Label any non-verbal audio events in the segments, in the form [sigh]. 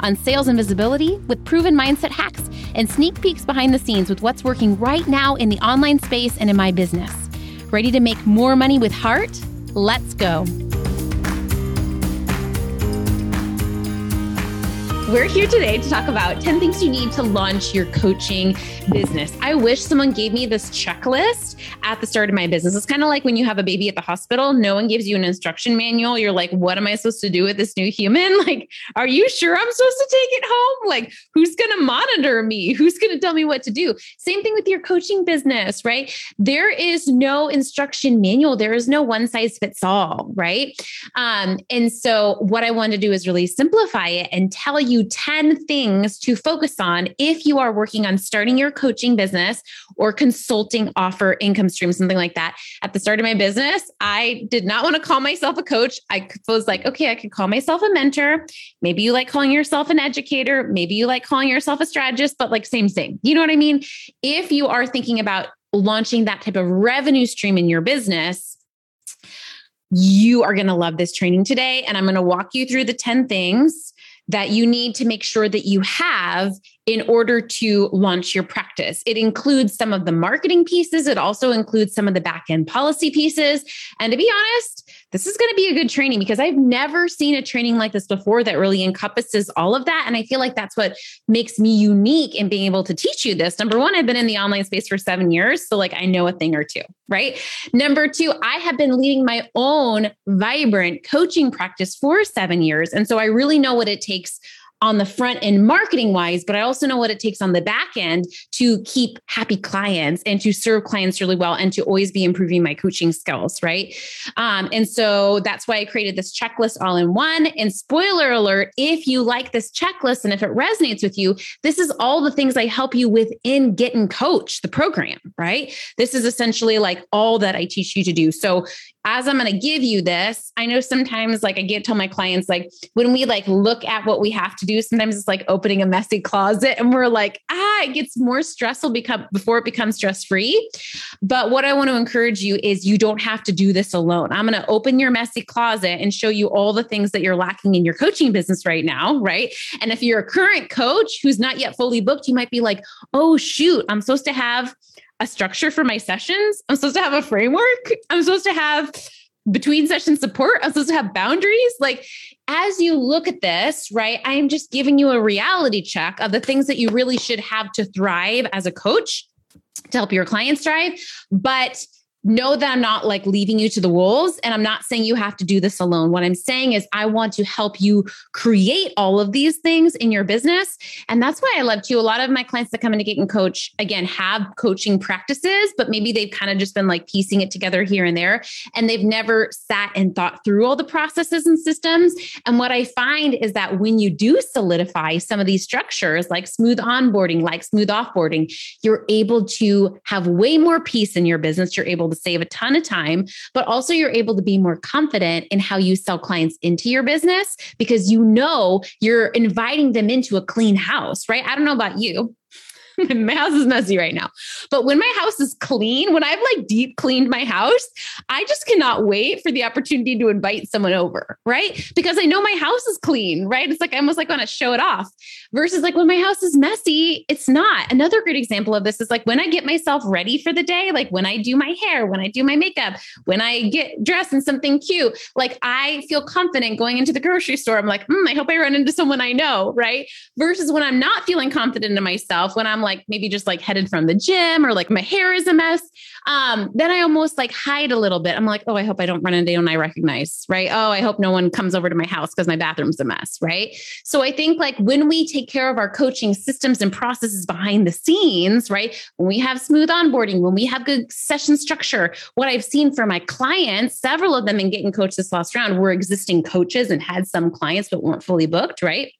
on sales and visibility with proven mindset hacks and sneak peeks behind the scenes with what's working right now in the online space and in my business. Ready to make more money with heart? Let's go. We're here today to talk about 10 things you need to launch your coaching business. I wish someone gave me this checklist at the start of my business. It's kind of like when you have a baby at the hospital, no one gives you an instruction manual. You're like, what am I supposed to do with this new human? [laughs] Like, are you sure I'm supposed to take it home? Like, who's going to monitor me? Who's going to tell me what to do? Same thing with your coaching business, right? There is no instruction manual. There is no one size fits all, right? Um, and so, what I want to do is really simplify it and tell you 10 things to focus on if you are working on starting your coaching business or consulting offer income stream, something like that. At the start of my business, I did not want to call myself a coach. I was like, okay, I could call myself a mentor. Maybe you like calling yourself an educator. Maybe you like calling yourself a strategist, but like same thing. You know what I mean? If you are thinking about launching that type of revenue stream in your business, you are going to love this training today. And I'm going to walk you through the 10 things that you need to make sure that you have in order to launch your practice. It includes some of the marketing pieces, it also includes some of the back end policy pieces. And to be honest, this is going to be a good training because I've never seen a training like this before that really encompasses all of that. And I feel like that's what makes me unique in being able to teach you this. Number one, I've been in the online space for seven years. So, like, I know a thing or two, right? Number two, I have been leading my own vibrant coaching practice for seven years. And so I really know what it takes on the front end marketing wise, but I also know what it takes on the back end to keep happy clients and to serve clients really well and to always be improving my coaching skills. Right. Um, and so that's why I created this checklist all in one. And spoiler alert, if you like this checklist and if it resonates with you, this is all the things I help you with in Get and Coach, the program. Right. This is essentially like all that I teach you to do. So as I'm going to give you this, I know sometimes like I get tell my clients like when we like look at what we have to do, sometimes it's like opening a messy closet and we're like, ah, it gets more stressful become before it becomes stress free. But what I want to encourage you is you don't have to do this alone. I'm going to open your messy closet and show you all the things that you're lacking in your coaching business right now, right? And if you're a current coach who's not yet fully booked, you might be like, "Oh shoot, I'm supposed to have a structure for my sessions. I'm supposed to have a framework. I'm supposed to have between session support. I'm supposed to have boundaries. Like, as you look at this, right, I'm just giving you a reality check of the things that you really should have to thrive as a coach to help your clients thrive. But know that I'm not like leaving you to the wolves. And I'm not saying you have to do this alone. What I'm saying is, I want to help you create all of these things in your business. And that's why I love to. A lot of my clients that come in to get and coach, again, have coaching practices, but maybe they've kind of just been like piecing it together here and there. And they've never sat and thought through all the processes and systems. And what I find is that when you do solidify some of these structures, like smooth onboarding, like smooth offboarding, you're able to have way more peace in your business. You're able to save a ton of time, but also you're able to be more confident in how you sell clients into your business because you know you're inviting them into a clean house, right? I don't know about you. [laughs] my house is messy right now. But when my house is clean, when I've like deep cleaned my house, I just cannot wait for the opportunity to invite someone over, right? Because I know my house is clean, right? It's like I almost like want to show it off. Versus like when my house is messy, it's not. Another great example of this is like when I get myself ready for the day, like when I do my hair, when I do my makeup, when I get dressed in something cute, like I feel confident going into the grocery store. I'm like, mm, I hope I run into someone I know, right? Versus when I'm not feeling confident in myself, when I'm like maybe just like headed from the gym or like my hair is a mess, um, then I almost like hide a little bit. I'm like, oh, I hope I don't run into anyone I recognize, right? Oh, I hope no one comes over to my house because my bathroom's a mess, right? So I think like when we take care of our coaching systems and processes behind the scenes, right? When we have smooth onboarding, when we have good session structure, what I've seen for my clients, several of them in getting coached this last round were existing coaches and had some clients but weren't fully booked, right?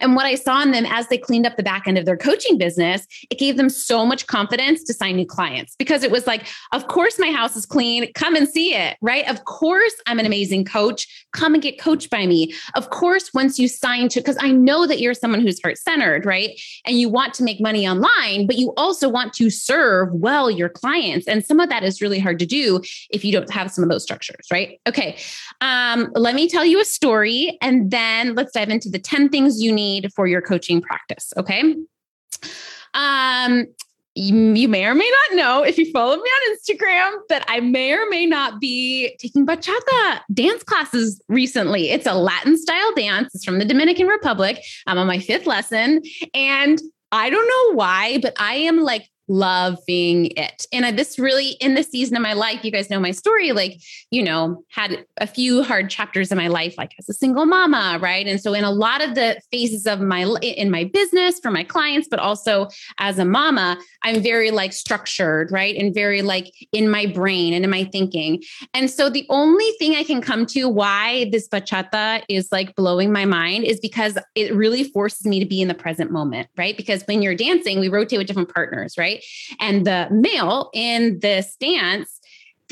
And what I saw in them as they cleaned up the back end of their coaching business, it gave them so much confidence to sign new clients because it was like, of course, my house is clean. Come and see it, right? Of course, I'm an amazing coach. Come and get coached by me. Of course, once you sign to, because I know that you're someone who's heart centered, right? And you want to make money online, but you also want to serve well your clients. And some of that is really hard to do if you don't have some of those structures, right? Okay. Um, let me tell you a story and then let's dive into the 10 things things you need for your coaching practice. Okay. Um, you, you, may or may not know if you follow me on Instagram that I may or may not be taking bachata dance classes recently. It's a Latin style dance. It's from the Dominican Republic. I'm on my fifth lesson and I don't know why, but I am like loving it. And I, this really, in this season of my life, you guys know my story, like, you know, had a few hard chapters in my life, like as a single mama, right? And so in a lot of the phases of my, in my business for my clients, but also as a mama, I'm very like structured, right? And very like in my brain and in my thinking. And so the only thing I can come to why this bachata is like blowing my mind is because it really forces me to be in the present moment, right? Because when you're dancing, we rotate with different partners, right? And the male in this dance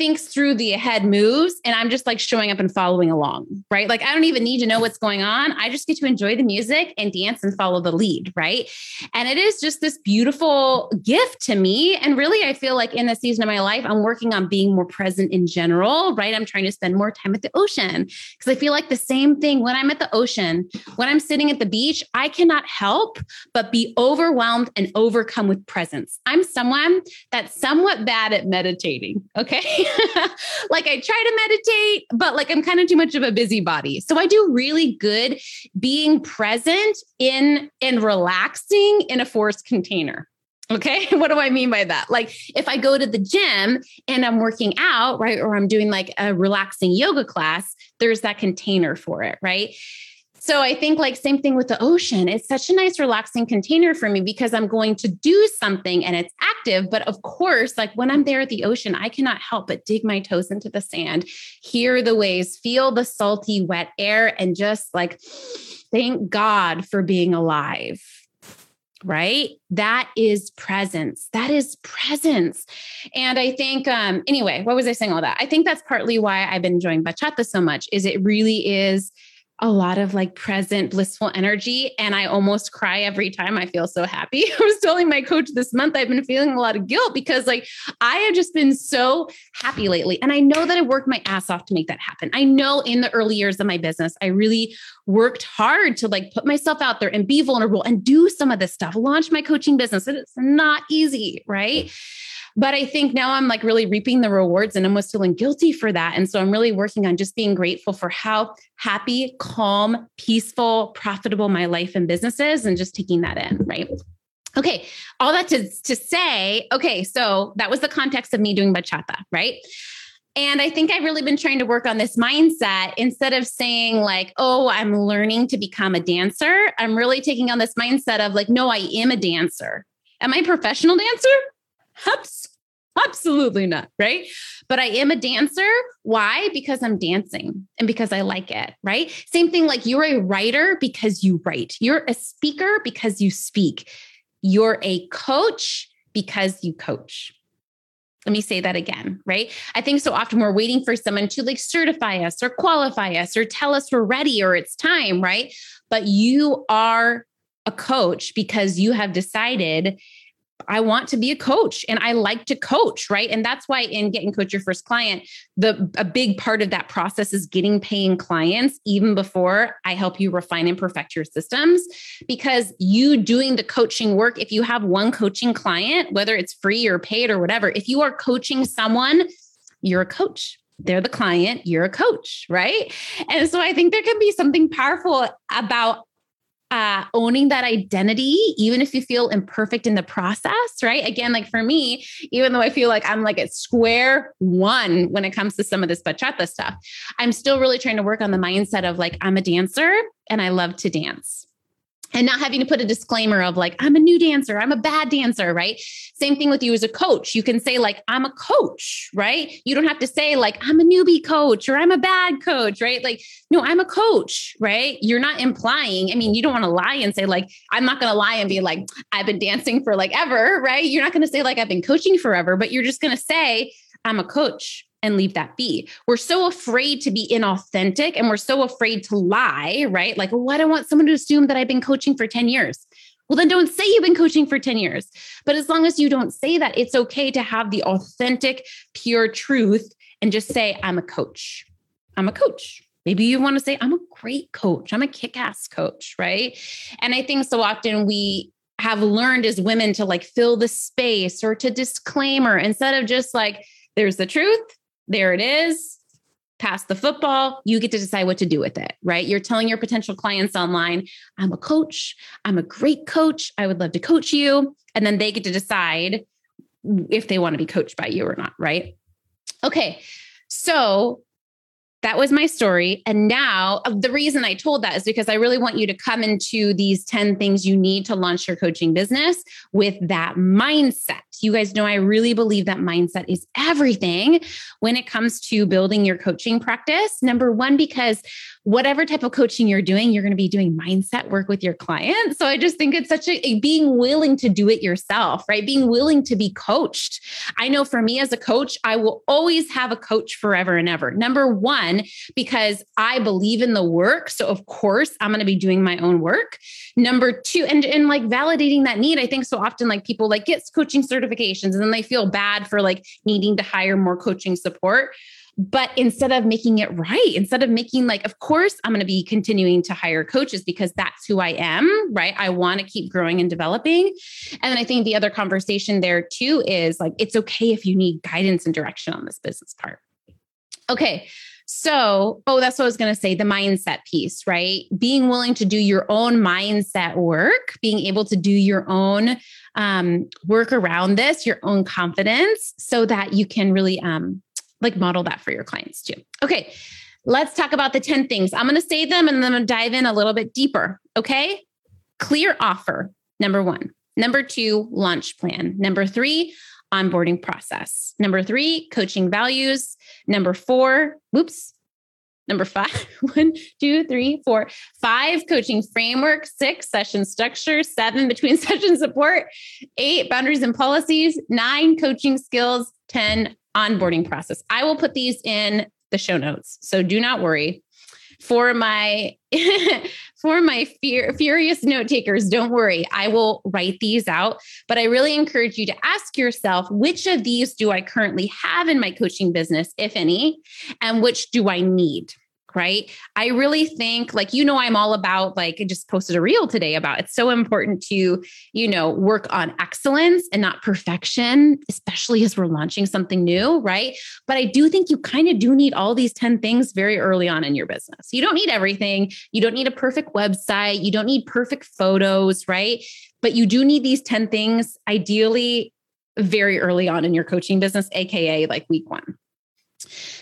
thinks through the head moves and I'm just like showing up and following along, right? Like I don't even need to know what's going on. I just get to enjoy the music and dance and follow the lead, right? And it is just this beautiful gift to me. And really, I feel like in this season of my life, I'm working on being more present in general, right? I'm trying to spend more time at the ocean because I feel like the same thing when I'm at the ocean, when I'm sitting at the beach, I cannot help but be overwhelmed and overcome with presence. I'm someone that's somewhat bad at meditating, okay? [laughs] [laughs] like I try to meditate, but like I'm kind of too much of a busybody. So I do really good being present in and relaxing in a forced container. Okay. [laughs] What do I mean by that? Like if I go to the gym and I'm working out, right, or I'm doing like a relaxing yoga class, there's that container for it, right? So I think like same thing with the ocean. It's such a nice relaxing container for me because I'm going to do something and it's active, but of course, like when I'm there at the ocean, I cannot help but dig my toes into the sand, hear the waves, feel the salty wet air and just like thank God for being alive right? That is presence. That is presence. And i think um anyway what was i saying all that? I think that's partly why i've been enjoying bachata so much is it really is a lot of like present blissful energy and i almost cry every time i feel so happy. [laughs] I was telling my coach this month i've been feeling a lot of guilt because like i have just been so happy lately and i know that i worked my ass off to make that happen. I know in the early years of my business i really worked hard to like put myself out there and be vulnerable and do some of this stuff launch my coaching business it's not easy right but I think now I'm like really reaping the rewards and I'm almost feeling guilty for that. And so I'm really working on just being grateful for how happy, calm, peaceful, profitable my life and business is and just taking that in. Right. Okay. All that to, to say, okay, so that was the context of me doing bachata, right? And I think I've really been trying to work on this mindset instead of saying, like, oh, I'm learning to become a dancer. I'm really taking on this mindset of, like, no, I am a dancer. Am I a professional dancer? Absolutely not. Right. But I am a dancer. Why? Because I'm dancing and because I like it. Right. Same thing like you're a writer because you write, you're a speaker because you speak, you're a coach because you coach. Let me say that again, right? I think so often we're waiting for someone to like certify us or qualify us or tell us we're ready or it's time, right? But you are a coach because you have decided I want to be a coach and I like to coach, right? And that's why in Get and Coach your first client, the a big part of that process is getting paying clients even before I help you refine and perfect your systems because you doing the coaching work if you have one coaching client, whether it's free or paid or whatever, if you are coaching someone, you're a coach they're the client, you're a coach, right? And so I think there can be something powerful about uh, owning that identity, even if you feel imperfect in the process, right? Again, like for me, even though I feel like I'm like at square one when it comes to some of this bachata stuff, I'm still really trying to work on the mindset of like, I'm a dancer and I love to dance. And not having to put a disclaimer of like i'm a new dancer i'm a bad dancer right? Same thing with you as a coach. You can say like i'm a coach right? You don't have to say like i'm a newbie coach or i'm a bad coach right? Like no i'm a coach right? You're not implying i mean you don't want to lie and say like i'm not going to lie and be like i've been dancing for like ever right? You're not going to say like i've been coaching forever but you're just going to say i'm a coach and leave that be. We're so afraid to be inauthentic and we're so afraid to lie, right? Like, well, I don't want someone to assume that I've been coaching for 10 years. Well, then don't say you've been coaching for 10 years. But as long as you don't say that, it's okay to have the authentic, pure truth and just say, I'm a coach. I'm a coach. Maybe you want to say, I'm a great coach. I'm a kick ass coach, right? And I think so often we have learned as women to like fill the space or to disclaimer instead of just like, there's the truth there it is. Pass the football. You get to decide what to do with it, right? You're telling your potential clients online, I'm a coach. I'm a great coach. I would love to coach you. And then they get to decide if they want to be coached by you or not, right? Okay. So that was my story. And now uh, the reason I told that is because I really want you to come into these 10 things you need to launch your coaching business with that mindset. You guys know I really believe that mindset is everything when it comes to building your coaching practice. Number one, because whatever type of coaching you're doing, you're going to be doing mindset work with your client. So I just think it's such a, a being willing to do it yourself, right? Being willing to be coached. I know for me as a coach, I will always have a coach forever and ever. Number one, because I believe in the work. So of course, I'm going to be doing my own work. Number two, and, and like validating that need. I think so often like people like get coaching certifications and then they feel bad for like needing to hire more coaching support. But instead of making it right, instead of making like, of course, I'm going to be continuing to hire coaches because that's who I am, right? I want to keep growing and developing. And then I think the other conversation there too is like, it's okay if you need guidance and direction on this business part. Okay. So, oh, that's what I was going to say the mindset piece, right? Being willing to do your own mindset work, being able to do your own um, work around this, your own confidence, so that you can really um, like model that for your clients too. Okay, let's talk about the 10 things. I'm going to say them and then I'm going to dive in a little bit deeper. Okay, clear offer, number one. Number two, launch plan. Number three, onboarding process. Number three, coaching values. Number four, whoops. Number five, [laughs] one, two, three, four, five, coaching framework, six, session structure, seven, between [laughs] session support, eight, boundaries and policies, nine, coaching skills, 10, onboarding process. I will put these in the show notes. So do not worry. For my [laughs] for my fear, furious note takers, don't worry. I will write these out, but I really encourage you to ask yourself which of these do I currently have in my coaching business, if any, and which do I need? Right? I really think, like, you know, I'm all about, like, I just posted a reel today about it's so important to, you know, work on excellence and not perfection, especially as we're launching something new, right? But I do think you kind of do need all these 10 things very early on in your business. You don't need everything. You don't need a perfect website. You don't need perfect photos, right? But you do need these 10 things, ideally, very early on in your coaching business, AKA like week one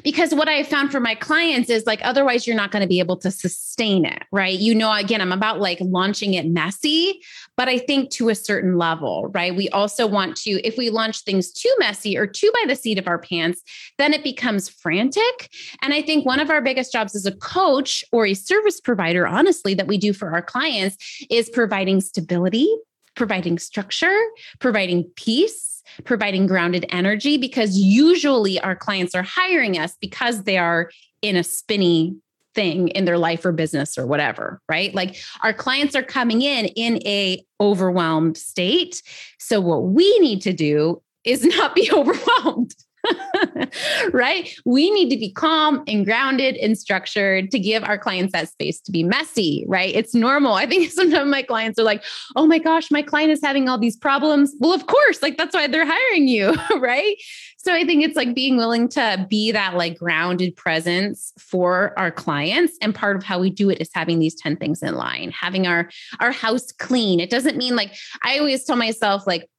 because what I found for my clients is like, otherwise, you're not going to be able to sustain it, right? You know, again, I'm about like launching it messy, but I think to a certain level, right? We also want to, if we launch things too messy or too by the seat of our pants, then it becomes frantic. And I think one of our biggest jobs as a coach or a service provider, honestly, that we do for our clients is providing stability, providing structure, providing peace providing grounded energy because usually our clients are hiring us because they are in a spinny thing in their life or business or whatever right? Like our clients are coming in in a overwhelmed state. So what we need to do is not be [laughs] overwhelmed [laughs] right? We need to be calm and grounded and structured to give our clients that space to be messy, right? It's normal. I think [laughs] sometimes my clients are like, oh my gosh, my client is having all these problems. Well, of course, like that's why they're hiring you, [laughs] right? So I think it's like being willing to be that like grounded presence for our clients. And part of how we do it is having these 10 things in line, having our our house clean. It doesn't mean like I always tell myself like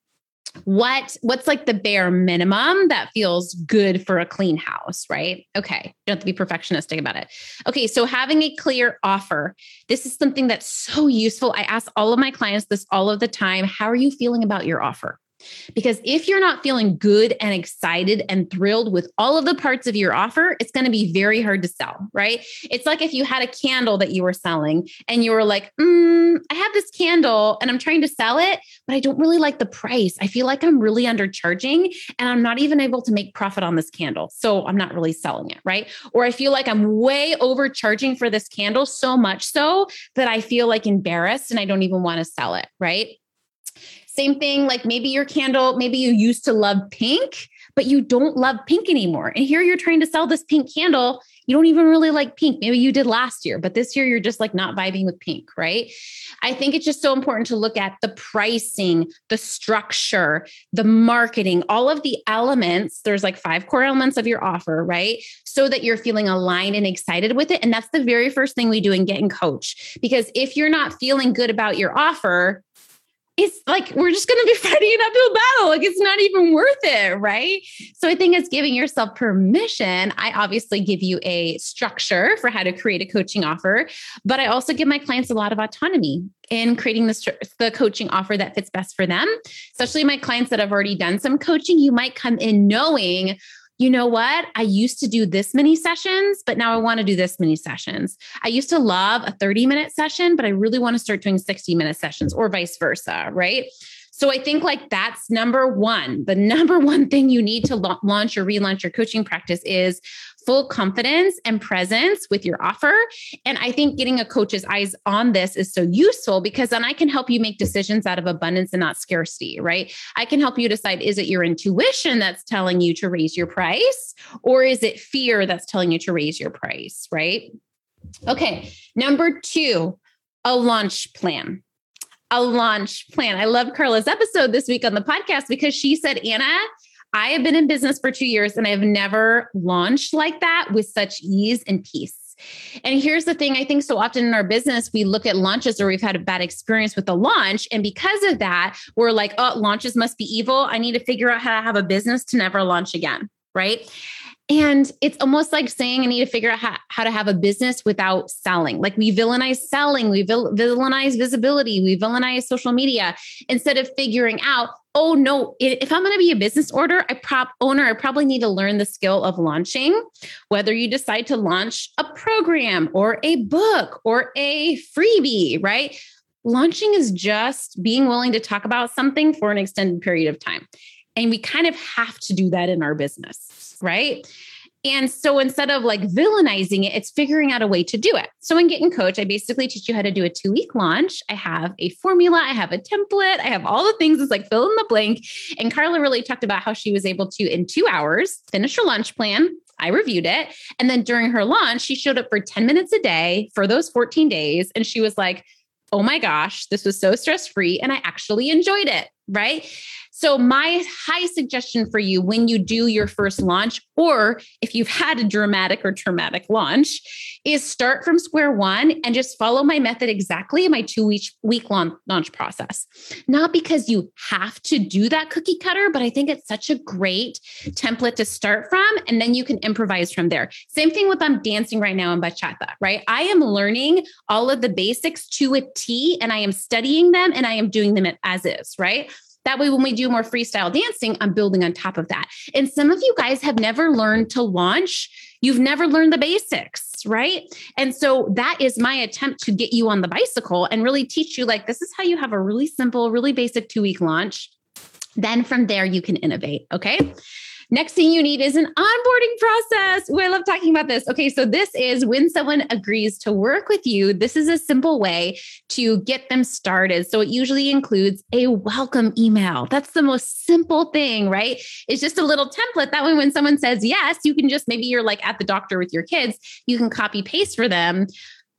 what what's like the bare minimum that feels good for a clean house right? Okay you don't have to be perfectionistic about it. Okay so having a clear offer this is something that's so useful. I ask all of my clients this all of the time. How are you feeling about your offer because if you're not feeling good and excited and thrilled with all of the parts of your offer, it's going to be very hard to sell, right? It's like if you had a candle that you were selling and you were like, mm, I have this candle and I'm trying to sell it, but I don't really like the price. I feel like I'm really undercharging and I'm not even able to make profit on this candle. So I'm not really selling it, right? Or I feel like I'm way overcharging for this candle so much so that I feel like embarrassed and I don't even want to sell it, right? Same thing, like maybe your candle, maybe you used to love pink, but you don't love pink anymore. And here you're trying to sell this pink candle. You don't even really like pink. Maybe you did last year, but this year you're just like not vibing with pink, right? I think it's just so important to look at the pricing, the structure, the marketing, all of the elements. There's like five core elements of your offer, right? So that you're feeling aligned and excited with it. And that's the very first thing we do in Get and Coach. Because if you're not feeling good about your offer, it's like we're just going to be [laughs] fighting an uphill battle. Like it's not even worth it, right? So I think it's giving yourself permission. I obviously give you a structure for how to create a coaching offer, but I also give my clients a lot of autonomy in creating the, the coaching offer that fits best for them. Especially my clients that have already done some coaching, you might come in knowing you know what? I used to do this many sessions, but now I want to do this many sessions. I used to love a 30 minute session, but I really want to start doing 60 minute sessions or vice versa, right? So I think like that's number one. The number [laughs] one thing you need to launch or relaunch your coaching practice is full confidence and presence with your offer. And I think getting a coach's eyes on this is so useful because then I can help you make decisions out of abundance and not scarcity, right? I can help you decide is it your intuition that's telling you to raise your price or is it fear that's telling you to raise your price, right? Okay, number two, a launch plan a launch plan. I love Carla's episode this week on the podcast because she said, Anna, I have been in business for two years and I have never launched like that with such ease and peace. And here's the thing I think so often in our business, we look at launches or we've had a bad experience with the launch. And because of that, we're like, oh, launches must be evil. I need to figure out how to have a business to never launch again. Right. And it's almost like saying I need to figure out how, how to have a business without selling. Like we villainize selling, we vil- villainize visibility, we villainize social media instead of figuring out, oh no, if I'm going to be a business order, I prop owner, I probably need to learn the skill of launching. Whether you decide to launch a program or a book or a freebie, right? Launching is just being willing to talk about something for an extended period of time. And we kind of have to do that in our business, right? And so instead of like villainizing it, it's figuring out a way to do it. So in Get and Coach, I basically teach you how to do a two week launch. I have a formula, I have a template, I have all the things. It's like fill in the blank. And Carla really talked about how she was able to, in two hours, finish her launch plan. I reviewed it. And then during her launch, she showed up for 10 minutes a day for those 14 days. And she was like, oh my gosh, this was so stress free. And I actually enjoyed it. Right. So, my high suggestion for you when you do your first launch, or if you've had a dramatic or traumatic launch, is start from square one and just follow my method exactly my two week, week launch process. Not because you have to do that cookie cutter, but I think it's such a great template to start from. And then you can improvise from there. Same thing with I'm dancing right now in bachata, right? I am learning all of the basics to a T and I am studying them and I am doing them as is, right? That way, when we do more freestyle dancing, I'm building on top of that. And some of you guys have never learned to launch. You've never learned the basics, right? And so that is my attempt to get you on the bicycle and really teach you like, this is how you have a really simple, really basic two week launch. Then from there, you can innovate. Okay. Next thing you need is an onboarding process. Ooh, I love talking about this. Okay, so this is when someone agrees to work with you. This is a simple way to get them started. So it usually includes a welcome email. That's the most simple thing, right? It's just a little template. That way, when someone says yes, you can just maybe you're like at the doctor with your kids, you can copy paste for them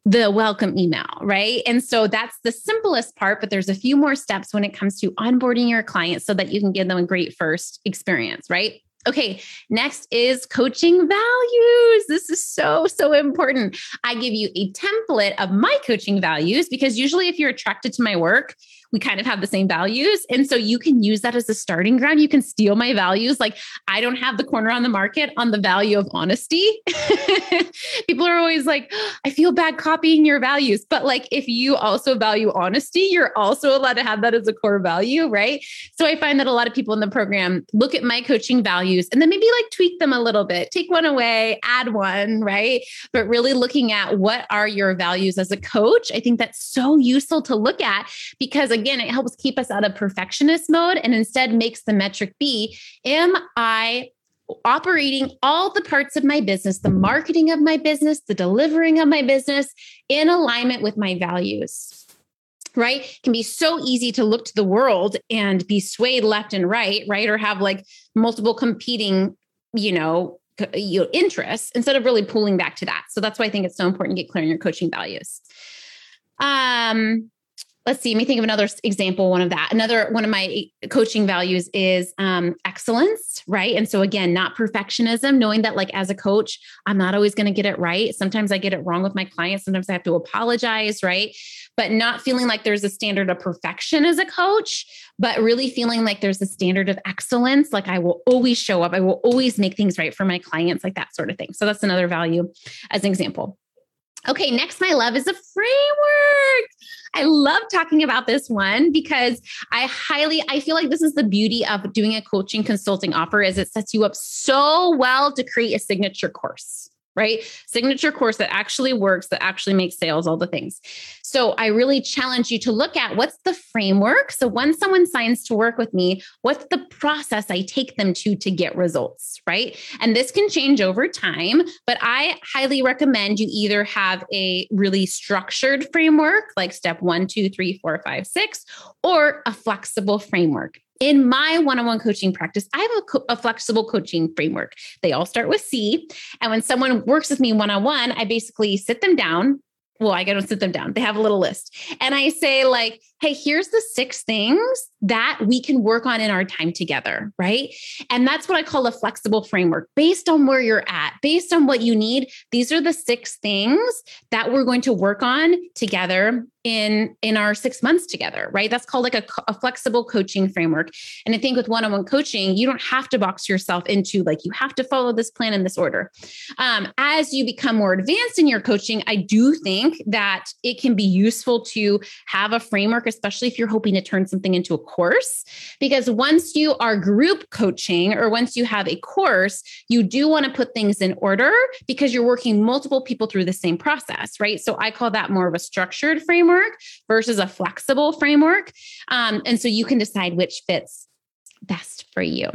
the welcome email, right? And so that's the simplest part, but there's a few more steps when it comes to onboarding your clients so that you can give them a great first experience, right? Okay, next is coaching values. This is so, so important. I give you a template of my coaching values because usually, if you're attracted to my work, we kind of have the same values. And so you can use that as a starting ground. You can steal my values. Like I don't have the corner on the market on the value of honesty. [laughs] People are always like, I feel bad copying your values. But like if you also value honesty, you're also allowed to have that as a core value, right? So I find that a lot of people in the program look at my coaching values and then maybe like tweak them a little bit, take one away, add one, right? But really looking at what are your values as a coach. I think that's so useful to look at because again, it helps keep us out of perfectionist mode and instead makes the metric be Am I operating all the parts of my business, the marketing of my business, the delivering of my business in alignment with my values? Right? It can be so easy to look to the world and be swayed left and right, right? Or have like multiple competing, you know, your interests instead of really pulling back to that. So that's why I think it's so important to get clear on your coaching values. Um, let's see, let me think of another example, one of that. Another one of my coaching values is um, excellence, right? And so again, not perfectionism, knowing that like as a coach, I'm not always going to get it right. Sometimes I get it wrong with my clients. Sometimes I have to apologize, right? But not feeling like there's a standard of perfection as a coach, but really feeling like there's a standard of excellence. Like I will always show up. I will always make things right for my clients, like that sort of thing. So that's another value as an example. Okay, next, my love is a framework. I love talking about this one because I highly, I feel like this is the beauty of doing a coaching consulting offer is it sets you up so well to create a signature course right? Signature course that actually works, that actually makes sales, all the things. So I really challenge you to look at what's the framework. So when someone signs to work with me, what's the process I take them to to get results, right? And this can change over time, but I highly recommend you either have a really structured framework, like step one, two, three, four, five, six, or a flexible framework in my one-on-one coaching practice i have a, co- a, flexible coaching framework. They all start with c. And when someone works with me one-on-one i basically sit them down. Well i don't sit them down. They have a little list. And i say like hey here's the six things that we can work on in our time together right? And that's what i call a flexible framework. Based on where you're at based on what you need these are the six things that we're going to work on together in in our six months together right? That's called like a, a, flexible coaching framework. And i think with one-on-one coaching you don't have to box yourself into like you have to follow this plan in this order. Um, as you become more advanced in your coaching i do think that it can be useful to have a framework especially if you're hoping to turn something into a course because once you are group coaching or once you have a course you do want to put things in order because you're working multiple people through the same process right so i call that more of a structured framework versus a flexible framework. Um, and so you can decide which fits best for you.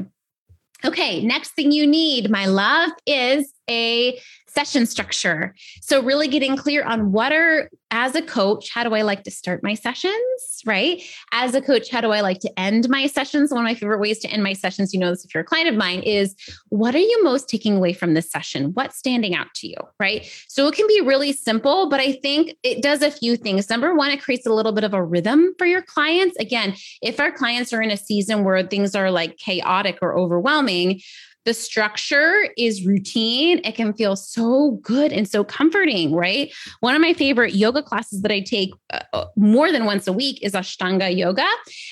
Okay, next thing you need, my love, is a session structure. So, really getting clear on what are, as a coach, how do I like to start my sessions, right? As a coach, how do I like to end my sessions? One of my favorite ways to end my sessions, you know this if you're a client of mine, is what are you most taking away from this session? What's standing out to you, right? So, it can be really simple, but I think it does a few things. Number one, it creates a little bit of a rhythm for your clients. Again, if our clients are in a season where things are like chaotic or overwhelming, the structure is routine. It can feel so good and so comforting, right? One of my favorite yoga classes that I take uh, more than once a week is Ashtanga yoga.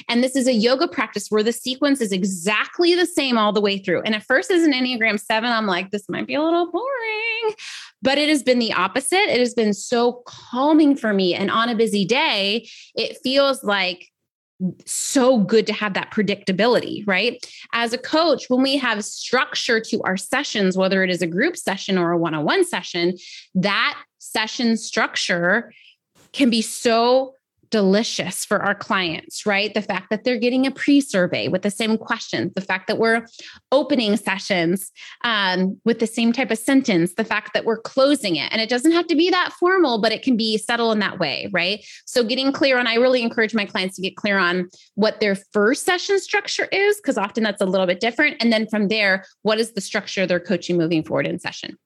And this is a yoga practice where the sequence is exactly the same all the way through. And at first, as an Enneagram 7, I'm like, this might be a little boring. But it has been the opposite. It has been so calming for me. And on a busy day, it feels like so good to have that predictability, right? As a coach, when we have structure to our sessions, whether it is a group session or a one on one session, that session structure can be so delicious for our clients, right? The fact that they're getting a pre survey with the same questions, the fact that we're opening sessions um, with the same type of sentence, the fact that we're closing it. And it doesn't have to be that formal, but it can be subtle in that way, right? So getting clear on, I really encourage my clients to get clear on what their first session structure is, because often that's a little bit different. And then from there, what is the structure they're coaching moving forward in session?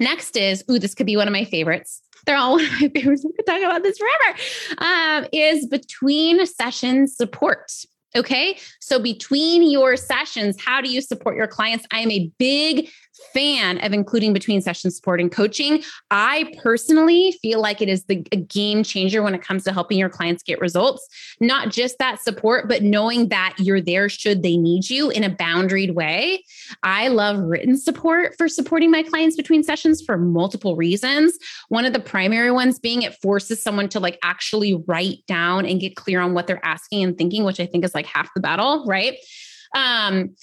Next is, ooh, this could be one of my favorites they're all [laughs] one of my favorites. We could talk about this forever. Um, is between session support. Okay. So between your sessions, how do you support your clients? I am a big fan of including between session support and coaching. I personally feel like it is the a game changer when it comes to helping your clients get results. Not just that support, but knowing that you're there should they need you in a boundaried way. I love written support for supporting my clients between sessions for multiple reasons. One of the primary ones being it forces someone to like actually write down and get clear on what they're asking and thinking, which I think is like half the battle, right? Um,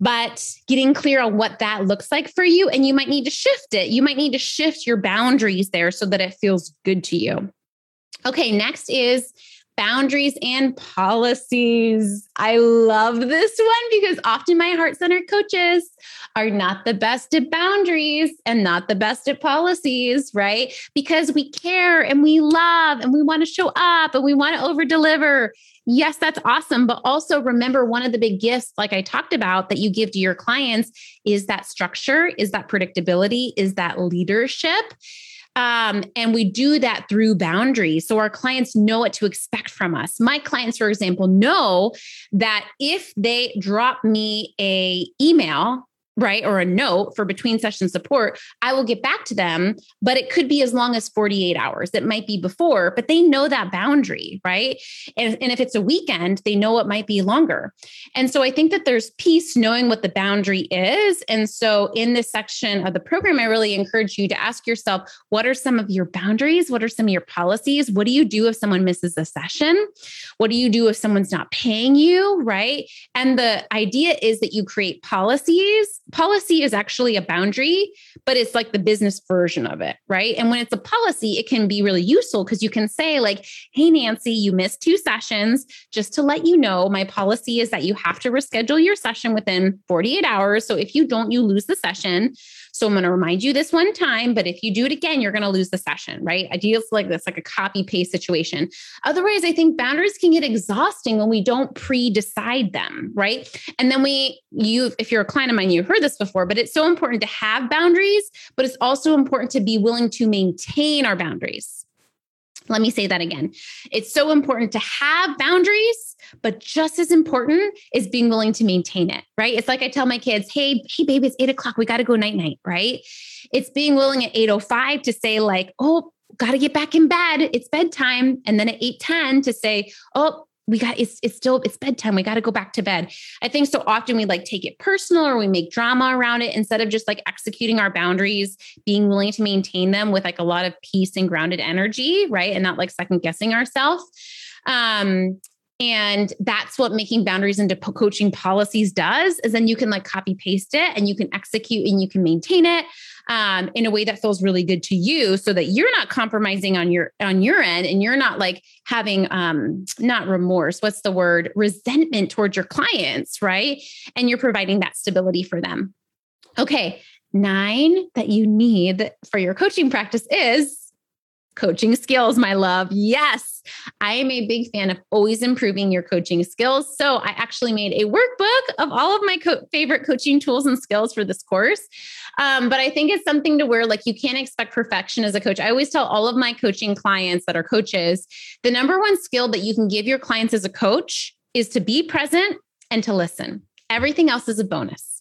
but getting clear on what that looks like for you, and you might need to shift it. You might need to shift your boundaries there so that it feels good to you. Okay, next is boundaries and policies. I love this one because often my heart centered coaches are not the best at boundaries and not the best at policies, right? Because we care and we love and we want to show up and we want to over deliver. Yes, that's awesome. But also remember, one of the big gifts, like I talked about, that you give to your clients is that structure, is that predictability, is that leadership. Um, and we do that through boundaries. So our clients know what to expect from us. My clients, for example, know that if they drop me a email right? Or a note for between session support i will get back to them but it could be as long as 48 hours. It might be before but they know that boundary right? And, and if it's a weekend they know it might be longer. And so i think that there's peace knowing what the boundary is. And so in this section of the program i really encourage you to ask yourself what are some of your boundaries? What are some of your policies? What do you do if someone misses a session? What do you do if someone's not paying you right? And the idea is that you create policies policy is actually a boundary, but it's like the business version of it, right? And when it's a policy, it can be really useful because you can say, like, hey, Nancy, you missed two sessions. Just to let you know, my policy is that you have to reschedule your session within 48 hours. So if you don't, you lose the session. So I'm going to remind you this one time, but if you do it again, you're going to lose the session, right? Ideas like this, like a copy paste situation. Otherwise, I think boundaries can get exhausting when we don't pre decide them, right? And then we, you, if you're a client of mine, you've heard this before, but it's so important to have boundaries, but it's also important to be willing to maintain our boundaries. Let me say that again. It's so important to have boundaries, but just as important is being willing to maintain it, right? It's like I tell my kids, hey, hey, baby, it's eight o'clock. We got to go night night, right? It's being willing at 8.05 to say, like, oh, got to get back in bed. It's bedtime. And then at 8.10 to say, oh, we got it's it's still it's bedtime. We got to go back to bed. I think so often we like take it personal or we make drama around it instead of just like executing our boundaries being willing to maintain them with like a lot of peace and grounded energy right? And not like second guessing ourselves. Um and that's what making boundaries into coaching policies does is then you can like copy paste it and you can execute and you can maintain it um, in a way that feels really good to you so that you're not compromising on your on your end and you're not like having um not remorse what's the word? Resentment towards your clients right? And you're providing that stability for them. Okay nine that you need for your coaching practice is coaching skills, my love. Yes, I am a big fan of always improving your coaching skills. So I actually made a workbook of all of my co- favorite coaching tools and skills for this course. Um, but I think it's something to where like you can't expect perfection as a coach. I always tell all of my coaching clients that are coaches the number one skill that you can give your clients as a coach is to be present and to listen. Everything else is a bonus.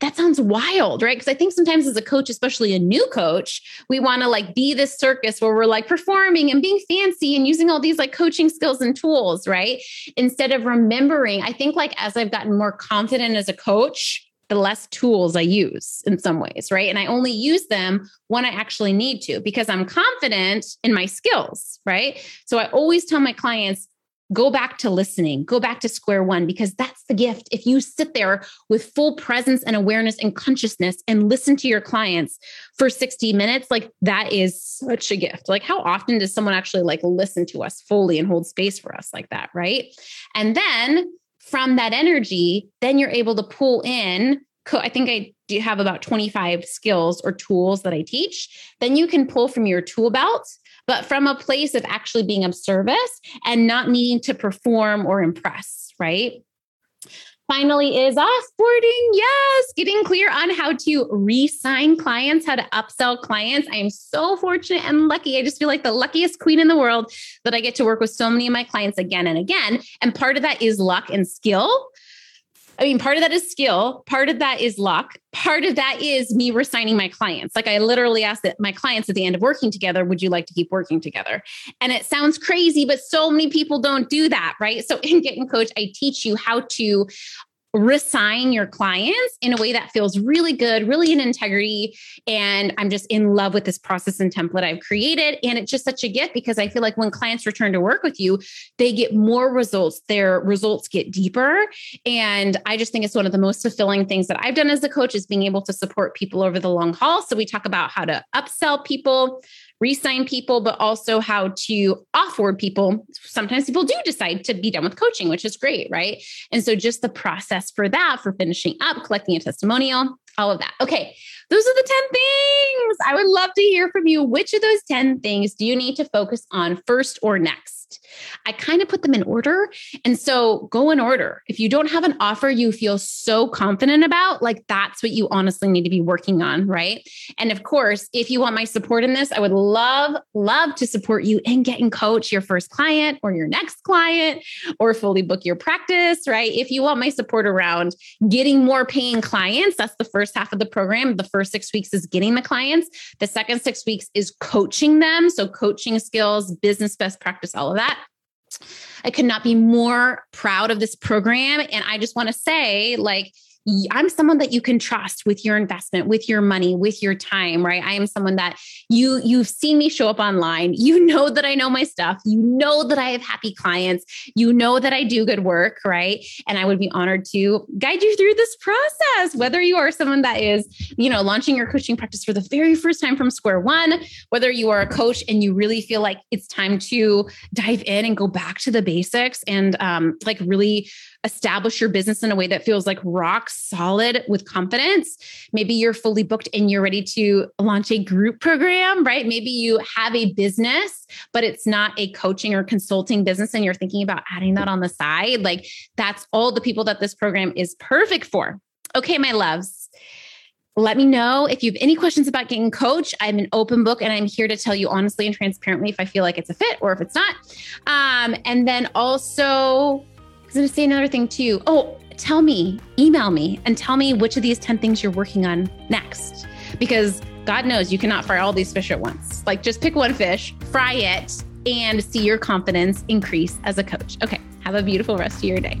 That sounds wild, right? Because I think sometimes as a coach, especially a new coach, we want to like be this circus where we're like performing and being fancy and using all these like coaching skills and tools, right? Instead of remembering, I think like as I've gotten more confident as a coach, the less tools I use in some ways, right? And I only use them when I actually need to because I'm confident in my skills, right? So I always tell my clients, go back to listening, go back to square one, because that's the gift. If you sit there with full presence and awareness and consciousness and listen to your clients for 60 minutes, like that is such a gift. Like, how often does someone actually like listen to us fully and hold space for us like that? Right. And then from that energy, then you're able to pull in I think I do have about 25 skills or tools that I teach. Then you can pull from your tool belt but from a place of actually being of service and not needing to perform or impress, right? Finally, is offboarding. Yes, getting clear on how to re sign clients, how to upsell clients. I am so fortunate and lucky. I just feel like the luckiest queen in the world that I get to work with so many of my clients again and again. And part of that is luck and skill I mean, part of that is skill, part of that is luck, part of that is me resigning my clients. Like I literally asked that my clients at the end of working together, would you like to keep working together? And it sounds crazy, but so many people don't do that, right? So in Get and Coach, I teach you how to resign your clients in a way that feels really good, really in integrity. And I'm just in love with this process and template I've created. And it's just such a gift because I feel like when clients return to work with you, they get more results, their results get deeper. And I just think it's one of the most fulfilling things that I've done as a coach is being able to support people over the long haul. So we talk about how to upsell people, resign people, but also how to offboard people. Sometimes people do decide to be done with coaching, which is great, right? And so just the process for that, for finishing up, collecting a testimonial, all of that. Okay, those are the 10 things. I would love to hear from you. Which of those 10 things do you need to focus on first or next? I kind of put them in order. And so go in order. If you don't have an offer you feel so confident about, like that's what you honestly need to be working on. Right. And of course, if you want my support in this, I would love, love to support you in Get and Coach your first client or your next client or fully book your practice. Right. If you want my support around getting more paying clients, that's the first half of the program. The first six weeks is getting the clients, the second six weeks is coaching them. So, coaching skills, business best practice, all of that. I could not be more proud of this program. And I just want to say, like, I'm someone that you can trust with your investment, with your money, with your time, right? I am someone that you you've seen me show up online. You know that I know my stuff. You know that I have happy clients. You know that I do good work, right? And I would be honored to guide you through this process, whether you are someone that is, you know, launching your coaching practice for the very first time from square one, whether you are a coach and you really feel like it's time to dive in and go back to the basics and um, like really establish your business in a way that feels like rock solid with confidence. Maybe you're fully booked and you're ready to launch a group program, right? Maybe you have a business, but it's not a coaching or consulting business and you're thinking about adding that on the side. Like that's all the people that this program is perfect for. Okay, my loves. Let me know if you have any questions about Get and Coach. I'm an open book and I'm here to tell you honestly and transparently if I feel like it's a fit or if it's not. Um, and then also was going to say another thing too. Oh, tell me, email me and tell me which of these 10 things you're working on next. Because God knows you cannot fry all these fish at once. Like just pick one fish, fry it, and see your confidence increase as a coach. Okay, have a beautiful rest of your day.